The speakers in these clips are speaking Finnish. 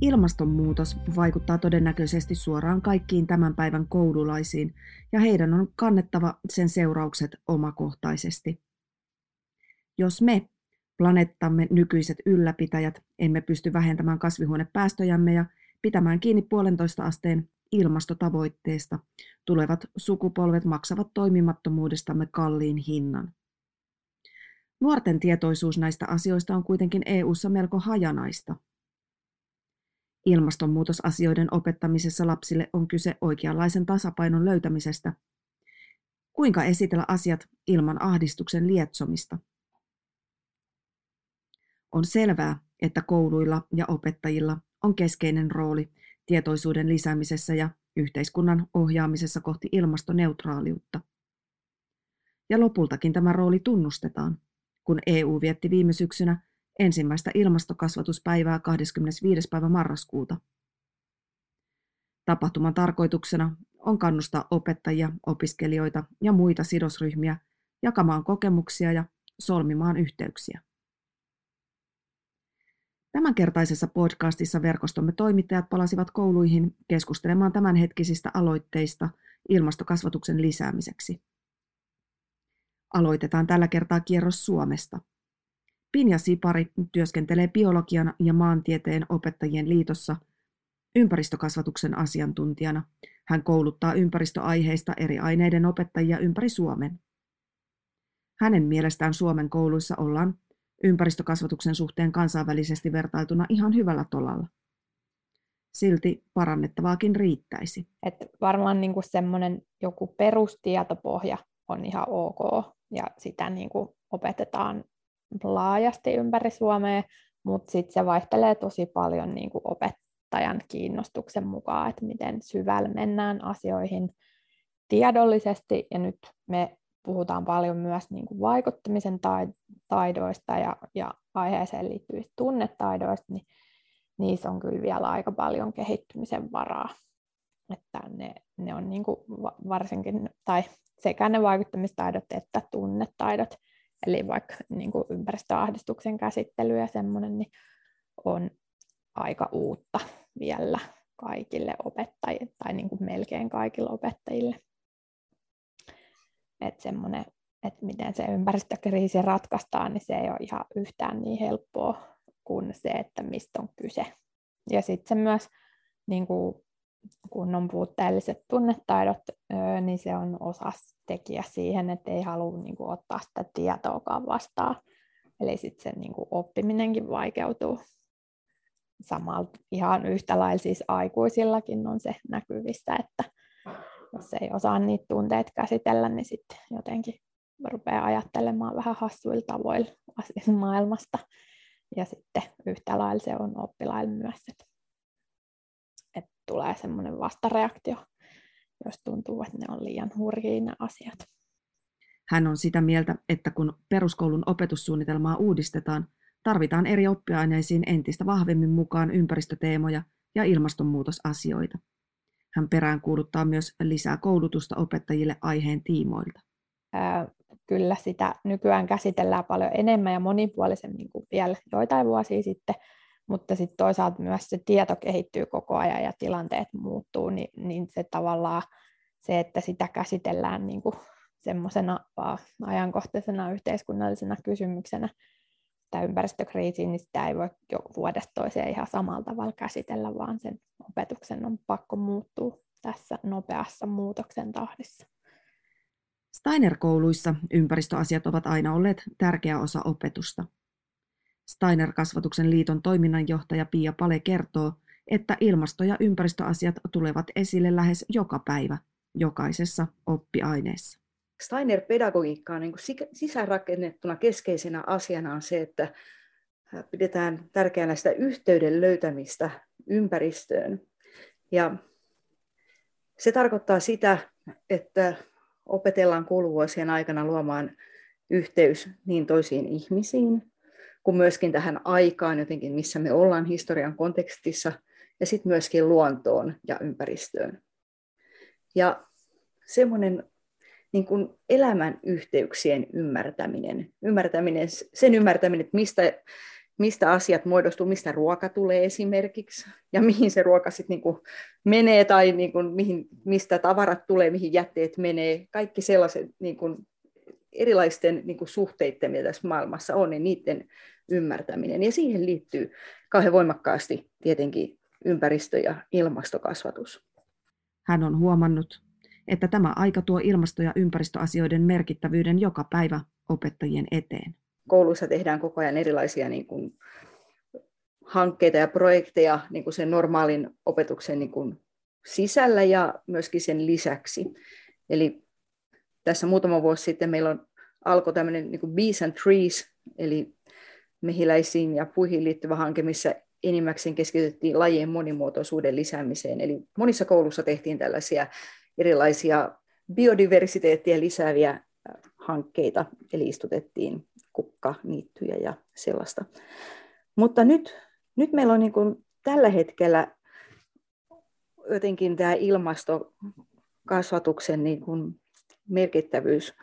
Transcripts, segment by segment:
Ilmastonmuutos vaikuttaa todennäköisesti suoraan kaikkiin tämän päivän koululaisiin, ja heidän on kannettava sen seuraukset omakohtaisesti. Jos me, planeettamme nykyiset ylläpitäjät, emme pysty vähentämään kasvihuonepäästöjämme ja pitämään kiinni puolentoista asteen ilmastotavoitteesta, tulevat sukupolvet maksavat toimimattomuudestamme kalliin hinnan. Nuorten tietoisuus näistä asioista on kuitenkin EU:ssa melko hajanaista. Ilmastonmuutosasioiden opettamisessa lapsille on kyse oikeanlaisen tasapainon löytämisestä. Kuinka esitellä asiat ilman ahdistuksen lietsomista? On selvää, että kouluilla ja opettajilla on keskeinen rooli tietoisuuden lisäämisessä ja yhteiskunnan ohjaamisessa kohti ilmastoneutraaliutta. Ja lopultakin tämä rooli tunnustetaan, kun EU vietti viime syksynä ensimmäistä ilmastokasvatuspäivää 25. päivä marraskuuta. Tapahtuman tarkoituksena on kannustaa opettajia, opiskelijoita ja muita sidosryhmiä jakamaan kokemuksia ja solmimaan yhteyksiä. Tämänkertaisessa podcastissa verkostomme toimittajat palasivat kouluihin keskustelemaan tämänhetkisistä aloitteista ilmastokasvatuksen lisäämiseksi. Aloitetaan tällä kertaa kierros Suomesta. Pinja Sipari työskentelee biologian ja maantieteen opettajien liitossa ympäristökasvatuksen asiantuntijana. Hän kouluttaa ympäristöaiheista eri aineiden opettajia ympäri Suomen. Hänen mielestään Suomen kouluissa ollaan ympäristökasvatuksen suhteen kansainvälisesti vertailtuna ihan hyvällä tolalla. Silti parannettavaakin riittäisi. Et varmaan niinku semmoinen joku perustietopohja on ihan ok ja sitä niinku opetetaan laajasti ympäri Suomea, mutta sitten se vaihtelee tosi paljon niinku opettajan kiinnostuksen mukaan, että miten syvällä mennään asioihin tiedollisesti ja nyt me puhutaan paljon myös niin kuin vaikuttamisen taidoista ja, ja aiheeseen liittyvistä tunnetaidoista, niin niissä on kyllä vielä aika paljon kehittymisen varaa. Että ne, ne on niin kuin varsinkin, tai sekä ne vaikuttamistaidot että tunnetaidot, eli vaikka niin kuin ympäristöahdistuksen käsittely ja semmoinen, niin on aika uutta vielä kaikille opettajille, tai niin kuin melkein kaikille opettajille että semmoinen, että miten se ympäristökriisi ratkaistaan, niin se ei ole ihan yhtään niin helppoa kuin se, että mistä on kyse. Ja sitten se myös, niin kuin, kun on puutteelliset tunnetaidot, niin se on osa tekijä siihen, että ei halua niin kuin, ottaa sitä tietoakaan vastaan. Eli sitten se niin kuin, oppiminenkin vaikeutuu. Samalla ihan yhtä lailla siis aikuisillakin on se näkyvissä, että jos ei osaa niitä tunteita käsitellä, niin sitten jotenkin rupeaa ajattelemaan vähän hassuilla tavoilla maailmasta. Ja sitten yhtä lailla se on oppilailla myös, että, että tulee semmoinen vastareaktio, jos tuntuu, että ne on liian hurjia ne asiat. Hän on sitä mieltä, että kun peruskoulun opetussuunnitelmaa uudistetaan, tarvitaan eri oppiaineisiin entistä vahvemmin mukaan ympäristöteemoja ja ilmastonmuutosasioita. Hän peräänkuuluttaa myös lisää koulutusta opettajille aiheen tiimoilta. Kyllä sitä nykyään käsitellään paljon enemmän ja monipuolisemmin kuin vielä joitain vuosia sitten, mutta sitten toisaalta myös se tieto kehittyy koko ajan ja tilanteet muuttuu, niin, niin se tavallaan se, että sitä käsitellään niin kuin semmoisena ajankohtaisena yhteiskunnallisena kysymyksenä, tämä ympäristökriisi, niin sitä ei voi jo vuodesta toiseen ihan samalla tavalla käsitellä, vaan sen opetuksen on pakko muuttua tässä nopeassa muutoksen tahdissa. Steiner-kouluissa ympäristöasiat ovat aina olleet tärkeä osa opetusta. Steiner-kasvatuksen liiton toiminnanjohtaja Pia Pale kertoo, että ilmasto- ja ympäristöasiat tulevat esille lähes joka päivä jokaisessa oppiaineessa. Steiner-pedagogiikkaan niin sisäänrakennettuna keskeisenä asiana on se, että pidetään tärkeänä sitä yhteyden löytämistä ympäristöön. Ja se tarkoittaa sitä, että opetellaan kouluvuosien aikana luomaan yhteys niin toisiin ihmisiin, kuin myöskin tähän aikaan jotenkin, missä me ollaan historian kontekstissa, ja sitten myöskin luontoon ja ympäristöön. Ja semmoinen niin kuin elämän yhteyksien ymmärtäminen, ymmärtäminen, sen ymmärtäminen, että mistä mistä asiat muodostuu, mistä ruoka tulee esimerkiksi, ja mihin se ruoka sitten niinku menee, tai niinku mihin, mistä tavarat tulee, mihin jätteet menee. Kaikki sellaiset niinku erilaisten niinku suhteiden, mitä tässä maailmassa on, niin niiden ymmärtäminen. Ja siihen liittyy kauhean voimakkaasti tietenkin ympäristö- ja ilmastokasvatus. Hän on huomannut, että tämä aika tuo ilmasto- ja ympäristöasioiden merkittävyyden joka päivä opettajien eteen. Kouluissa tehdään koko ajan erilaisia niin kuin, hankkeita ja projekteja niin kuin sen normaalin opetuksen niin kuin, sisällä ja myöskin sen lisäksi. Eli tässä muutama vuosi sitten meillä on, alkoi tämmöinen niin Bees and Trees, eli mehiläisiin ja puihin liittyvä hanke, missä enimmäkseen keskityttiin lajien monimuotoisuuden lisäämiseen. Eli monissa koulussa tehtiin tällaisia erilaisia biodiversiteettiä lisääviä hankkeita, eli istutettiin kukkaniittyjä ja sellaista. Mutta nyt, nyt meillä on niin kuin tällä hetkellä jotenkin tämä ilmastokasvatuksen niin kuin merkittävyys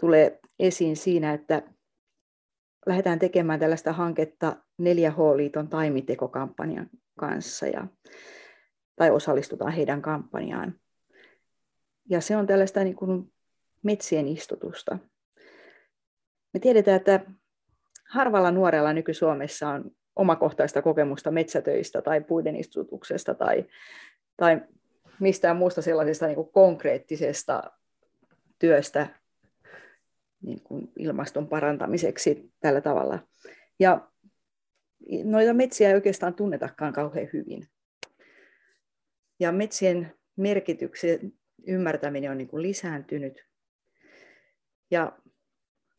tulee esiin siinä, että lähdetään tekemään tällaista hanketta 4H-liiton taimitekokampanjan kanssa ja, tai osallistutaan heidän kampanjaan. Ja se on tällaista niin kuin metsien istutusta. Me tiedetään, että harvalla nuorella nyky-Suomessa on omakohtaista kokemusta metsätöistä tai puiden istutuksesta tai, tai mistään muusta sellaisesta niin kuin konkreettisesta työstä niin kuin ilmaston parantamiseksi tällä tavalla. Ja noita metsiä ei oikeastaan tunnetakaan kauhean hyvin. Ja metsien merkityksen ymmärtäminen on niin kuin lisääntynyt. Ja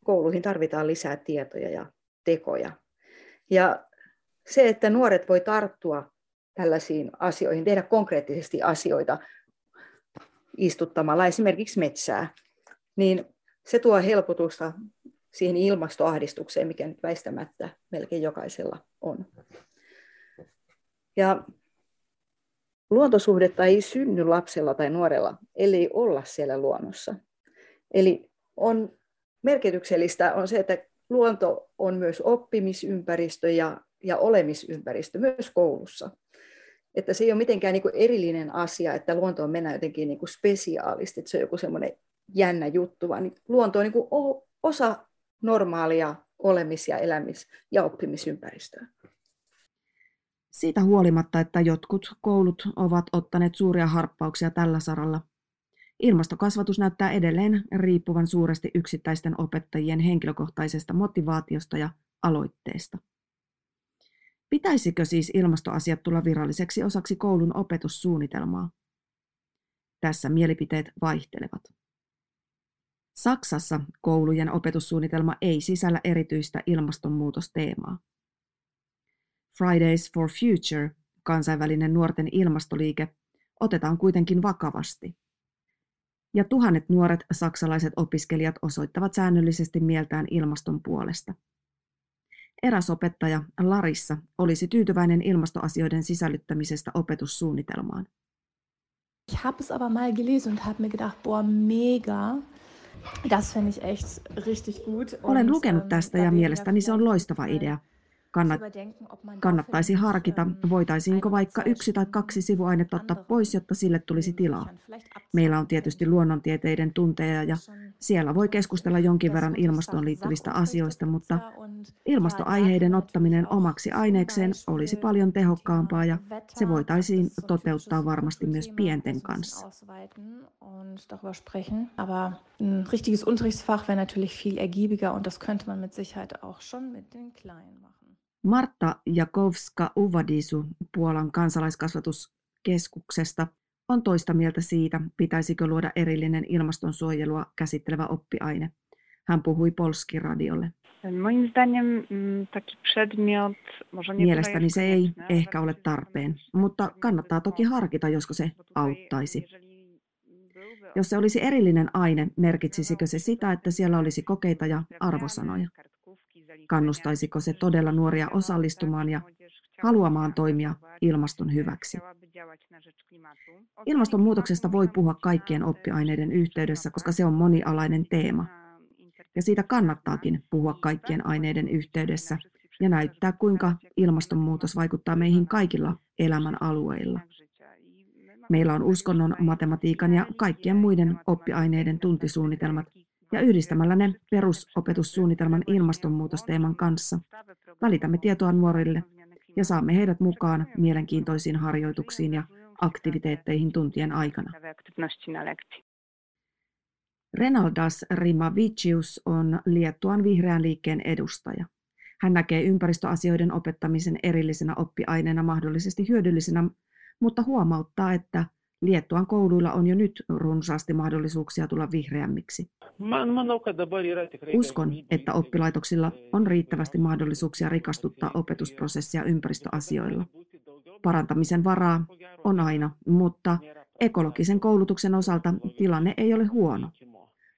kouluihin tarvitaan lisää tietoja ja tekoja. Ja se, että nuoret voi tarttua tällaisiin asioihin, tehdä konkreettisesti asioita istuttamalla esimerkiksi metsää, niin se tuo helpotusta siihen ilmastoahdistukseen, mikä nyt väistämättä melkein jokaisella on. Ja luontosuhdetta ei synny lapsella tai nuorella, ellei olla siellä luonnossa. Eli on merkityksellistä on se, että luonto on myös oppimisympäristö ja, ja olemisympäristö myös koulussa. Että se ei ole mitenkään niin erillinen asia, että luontoon mennään jotenkin niin spesiaalisti, että se on joku semmoinen jännä juttu, vaan niin luonto on niin kuin osa normaalia olemis- ja elämis- ja oppimisympäristöä. Siitä huolimatta, että jotkut koulut ovat ottaneet suuria harppauksia tällä saralla, ilmastokasvatus näyttää edelleen riippuvan suuresti yksittäisten opettajien henkilökohtaisesta motivaatiosta ja aloitteesta. Pitäisikö siis ilmastoasiat tulla viralliseksi osaksi koulun opetussuunnitelmaa? Tässä mielipiteet vaihtelevat. Saksassa koulujen opetussuunnitelma ei sisällä erityistä ilmastonmuutosteemaa. Fridays for Future, kansainvälinen nuorten ilmastoliike, otetaan kuitenkin vakavasti. Ja tuhannet nuoret saksalaiset opiskelijat osoittavat säännöllisesti mieltään ilmaston puolesta. Eräs opettaja, Larissa, olisi tyytyväinen ilmastoasioiden sisällyttämisestä opetussuunnitelmaan. Ich habe es aber mal gelesen und habe mir gedacht, boah, mega. Olen lukenut ähm, tästä ja mielestäni se on loistava idea. Kannat, kannattaisi harkita, voitaisiinko vaikka yksi tai kaksi sivuainetta ottaa pois, jotta sille tulisi tilaa. Meillä on tietysti luonnontieteiden tunteja ja siellä voi keskustella jonkin verran ilmastoon liittyvistä asioista, mutta ilmastoaiheiden ottaminen omaksi aineekseen olisi paljon tehokkaampaa ja se voitaisiin toteuttaa varmasti myös pienten kanssa. Aber ein richtiges Unterrichtsfach wäre natürlich viel ergiebiger und das könnte man mit Sicherheit auch schon mit den Kleinen machen. Martta Jakowska-Uvadisu Puolan kansalaiskasvatuskeskuksesta on toista mieltä siitä, pitäisikö luoda erillinen ilmastonsuojelua käsittelevä oppiaine. Hän puhui Polski-radiolle. Mm, Mielestäni se ei ehkä ole tarpeen, mutta kannattaa toki harkita, josko se auttaisi. Jos se olisi erillinen aine, merkitsisikö se sitä, että siellä olisi kokeita ja arvosanoja? Kannustaisiko se todella nuoria osallistumaan ja haluamaan toimia ilmaston hyväksi? Ilmastonmuutoksesta voi puhua kaikkien oppiaineiden yhteydessä, koska se on monialainen teema. Ja siitä kannattaakin puhua kaikkien aineiden yhteydessä, ja näyttää, kuinka ilmastonmuutos vaikuttaa meihin kaikilla elämän alueilla. Meillä on uskonnon, matematiikan ja kaikkien muiden oppiaineiden tuntisuunnitelmat, ja yhdistämällä ne perusopetussuunnitelman ilmastonmuutosteeman kanssa välitämme tietoa nuorille ja saamme heidät mukaan mielenkiintoisiin harjoituksiin ja aktiviteetteihin tuntien aikana. Renaldas Rimavicius on Liettuan vihreän liikkeen edustaja. Hän näkee ympäristöasioiden opettamisen erillisenä oppiaineena mahdollisesti hyödyllisenä, mutta huomauttaa, että Liettuan kouluilla on jo nyt runsaasti mahdollisuuksia tulla vihreämmiksi. Uskon, että oppilaitoksilla on riittävästi mahdollisuuksia rikastuttaa opetusprosessia ympäristöasioilla. Parantamisen varaa on aina, mutta ekologisen koulutuksen osalta tilanne ei ole huono.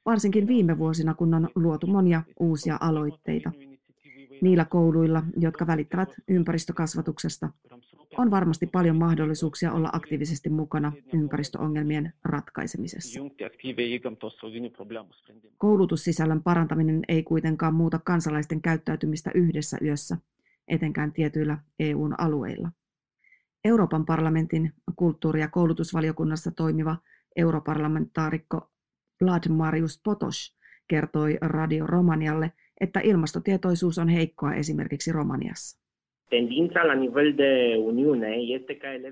Varsinkin viime vuosina, kun on luotu monia uusia aloitteita. Niillä kouluilla, jotka välittävät ympäristökasvatuksesta, on varmasti paljon mahdollisuuksia olla aktiivisesti mukana ympäristöongelmien ratkaisemisessa. Koulutussisällön parantaminen ei kuitenkaan muuta kansalaisten käyttäytymistä yhdessä yössä, etenkään tietyillä EUn alueilla. Euroopan parlamentin kulttuuri- ja koulutusvaliokunnassa toimiva europarlamentaarikko Vlad Marius Potos kertoi Radio Romanialle, että ilmastotietoisuus on heikkoa esimerkiksi Romaniassa.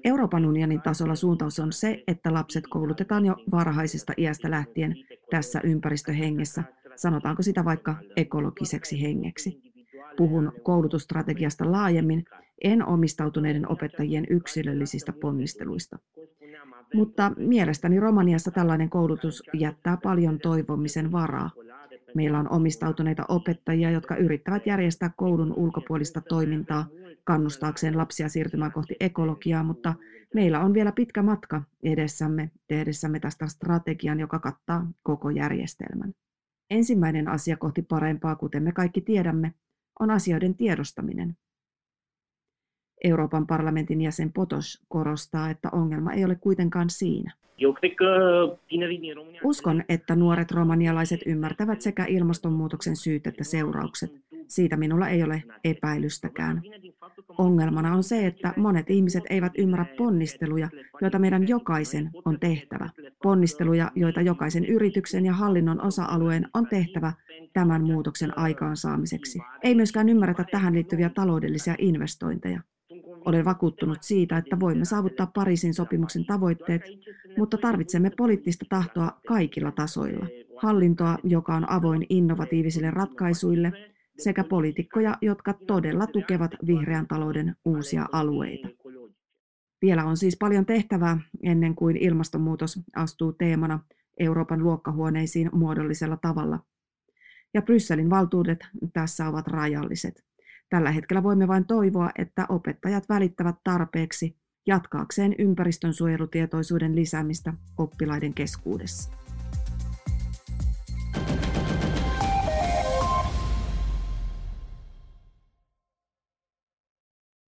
Euroopan unionin tasolla suuntaus on se, että lapset koulutetaan jo varhaisesta iästä lähtien tässä ympäristöhengessä, sanotaanko sitä vaikka ekologiseksi hengeksi. Puhun koulutusstrategiasta laajemmin, en omistautuneiden opettajien yksilöllisistä ponnisteluista. Mutta mielestäni Romaniassa tällainen koulutus jättää paljon toivomisen varaa. Meillä on omistautuneita opettajia, jotka yrittävät järjestää koulun ulkopuolista toimintaa kannustaakseen lapsia siirtymään kohti ekologiaa, mutta meillä on vielä pitkä matka edessämme tehdessämme tästä strategian, joka kattaa koko järjestelmän. Ensimmäinen asia kohti parempaa, kuten me kaikki tiedämme, on asioiden tiedostaminen. Euroopan parlamentin jäsen Potos korostaa, että ongelma ei ole kuitenkaan siinä. Uskon, että nuoret romanialaiset ymmärtävät sekä ilmastonmuutoksen syyt että seuraukset. Siitä minulla ei ole epäilystäkään. Ongelmana on se, että monet ihmiset eivät ymmärrä ponnisteluja, joita meidän jokaisen on tehtävä. Ponnisteluja, joita jokaisen yrityksen ja hallinnon osa-alueen on tehtävä tämän muutoksen aikaansaamiseksi. Ei myöskään ymmärretä tähän liittyviä taloudellisia investointeja. Olen vakuuttunut siitä, että voimme saavuttaa Pariisin sopimuksen tavoitteet, mutta tarvitsemme poliittista tahtoa kaikilla tasoilla. Hallintoa, joka on avoin innovatiivisille ratkaisuille, sekä poliitikkoja, jotka todella tukevat vihreän talouden uusia alueita. Vielä on siis paljon tehtävää ennen kuin ilmastonmuutos astuu teemana Euroopan luokkahuoneisiin muodollisella tavalla. Ja Brysselin valtuudet tässä ovat rajalliset. Tällä hetkellä voimme vain toivoa, että opettajat välittävät tarpeeksi jatkaakseen ympäristönsuojelutietoisuuden lisäämistä oppilaiden keskuudessa.